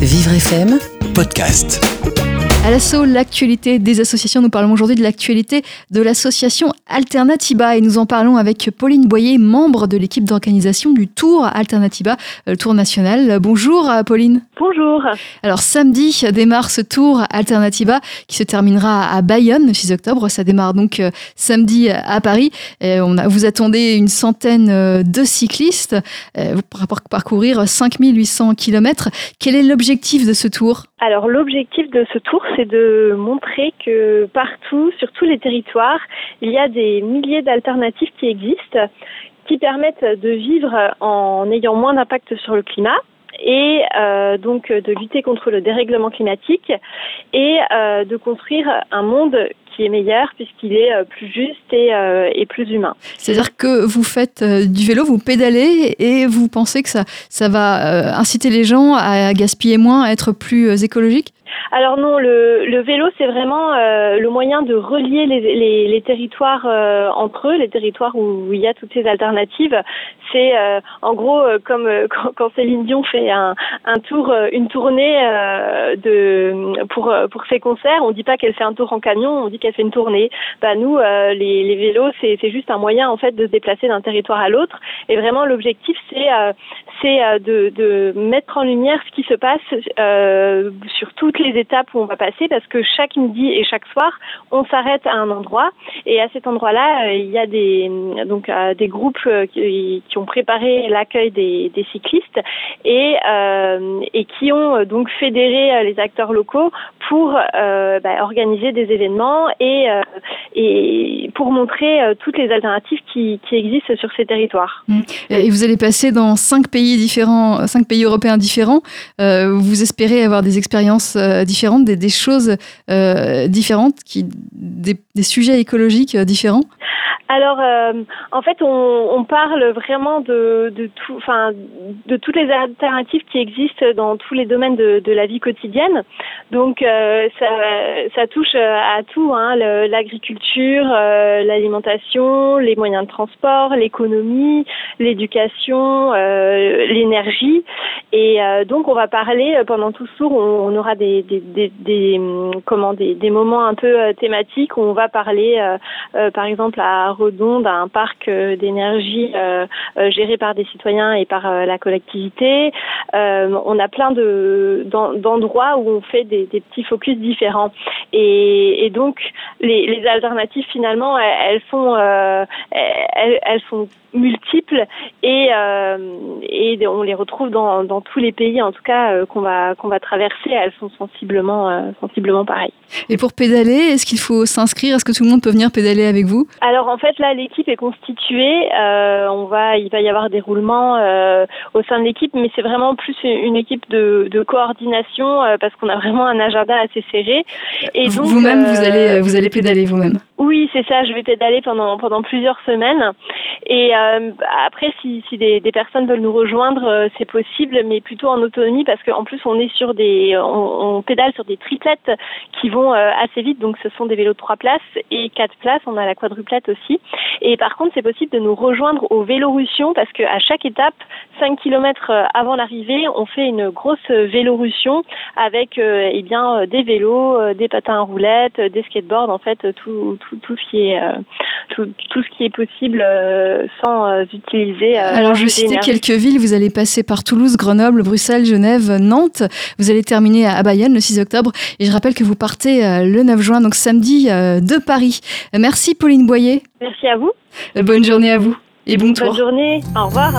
Vivre FM Podcast. À l'assaut, l'actualité des associations. Nous parlons aujourd'hui de l'actualité de l'association Alternatiba et nous en parlons avec Pauline Boyer, membre de l'équipe d'organisation du Tour Alternatiba, le Tour national. Bonjour Pauline. Bonjour. Alors samedi démarre ce Tour Alternatiba qui se terminera à Bayonne le 6 octobre. Ça démarre donc euh, samedi à Paris. on a, vous attendez une centaine euh, de cyclistes euh, pour parcourir 5800 km. Quel est l'objectif de ce tour? Alors l'objectif de ce tour, c'est de montrer que partout, sur tous les territoires, il y a des milliers d'alternatives qui existent, qui permettent de vivre en ayant moins d'impact sur le climat et euh, donc de lutter contre le dérèglement climatique et euh, de construire un monde est meilleur puisqu'il est euh, plus juste et, et plus humain. C'est-à-dire que vous faites du vélo, vous pédalez et vous pensez que ça, ça va inciter les gens à gaspiller moins, à être plus écologiques? Alors non, le, le vélo, c'est vraiment euh, le moyen de relier les, les, les territoires euh, entre eux, les territoires où, il y a toutes ces alternatives. C'est euh, en gros comme quand, quand, Céline Dion fait un, un tour, une tournée de pour pour ses concerts. On dit pas qu'elle fait un tour en camion, on dit qu'elle fait une tournée. Bah nous, les, les vélos, c'est c'est juste un moyen en fait de se déplacer d'un territoire à l'autre. Et vraiment, l'objectif, c'est c'est de, de mettre en lumière ce qui se passe sur toutes les étapes où on va passer parce que chaque midi et chaque soir, on s'arrête à un endroit et à cet endroit-là, euh, il y a des donc euh, des groupes euh, qui, ont préparé l'accueil des, des, cyclistes et et qui ont donc fédéré les acteurs locaux pour bah, organiser des événements et et pour montrer toutes les alternatives qui, qui existent sur ces territoires. Mmh. Et vous allez passer dans cinq pays différents, cinq pays européens différents. vous espérez avoir des expériences différentes, des, choses euh, différentes, qui, des, des, sujets écologiques euh, différents alors, euh, en fait, on, parle vraiment de, tout, enfin, de toutes les alternatives qui existent dans tous les domaines de, la vie quotidienne. Donc, euh, ça, touche à tout, hein, l'agriculture, l'alimentation, les moyens de transport, l'économie, l'éducation, l'énergie. Et donc, on va parler pendant tout ce tour. On, aura des, des, comment, des, moments un peu thématiques on va parler, par exemple, à Redonde à un parc euh, d'énergie euh, euh, géré par des citoyens et par la collectivité. on a plein de d'endroits où on fait des, petits focus différents. Et, donc les, alternatives finalement elles, sont multiples et, on les retrouve dans, dans tous les pays en tout cas qu'on va qu'on va traverser elles sont sensiblement sensiblement pareilles. Et pour pédaler, est-ce qu'il faut s'inscrire Est-ce que tout le monde peut venir pédaler avec vous? Alors en fait là, l'équipe est constituée. Euh, on va, il va y avoir des roulements euh, au sein de l'équipe, mais c'est vraiment plus une équipe de, de coordination euh, parce qu'on a vraiment un agenda assez serré. Et donc vous-même, vous allez, vous allez pédaler vous-même. Oui, c'est ça. Je vais pédaler pendant pendant plusieurs semaines. Et euh, après, si, si des, des, personnes veulent nous rejoindre, euh, c'est possible, mais plutôt en autonomie parce qu'en plus on est sur des, on, on, pédale sur des triplettes qui vont euh, assez vite. Donc ce sont des vélos de trois places et quatre places. On a la quadruplette aussi. Et par contre, c'est possible de nous rejoindre au Vélorussion parce qu'à chaque étape, 5 km avant l'arrivée, on fait une grosse Vélorussion avec eh bien des vélos, des patins à roulettes, des skateboards, en fait tout, tout tout, ce qui est euh, tout, tout, ce qui est possible euh, sans euh, utiliser. Alors je citer quelques villes. Vous allez passer par Toulouse, Grenoble, Bruxelles, Genève, Nantes. Vous allez terminer à Bayonne le 6 octobre. Et je rappelle que vous partez le 9 juin, donc samedi, de Paris. Merci Pauline Boyer. Merci à vous. Bonne journée à vous et bon tour. Bonne journée. Au revoir.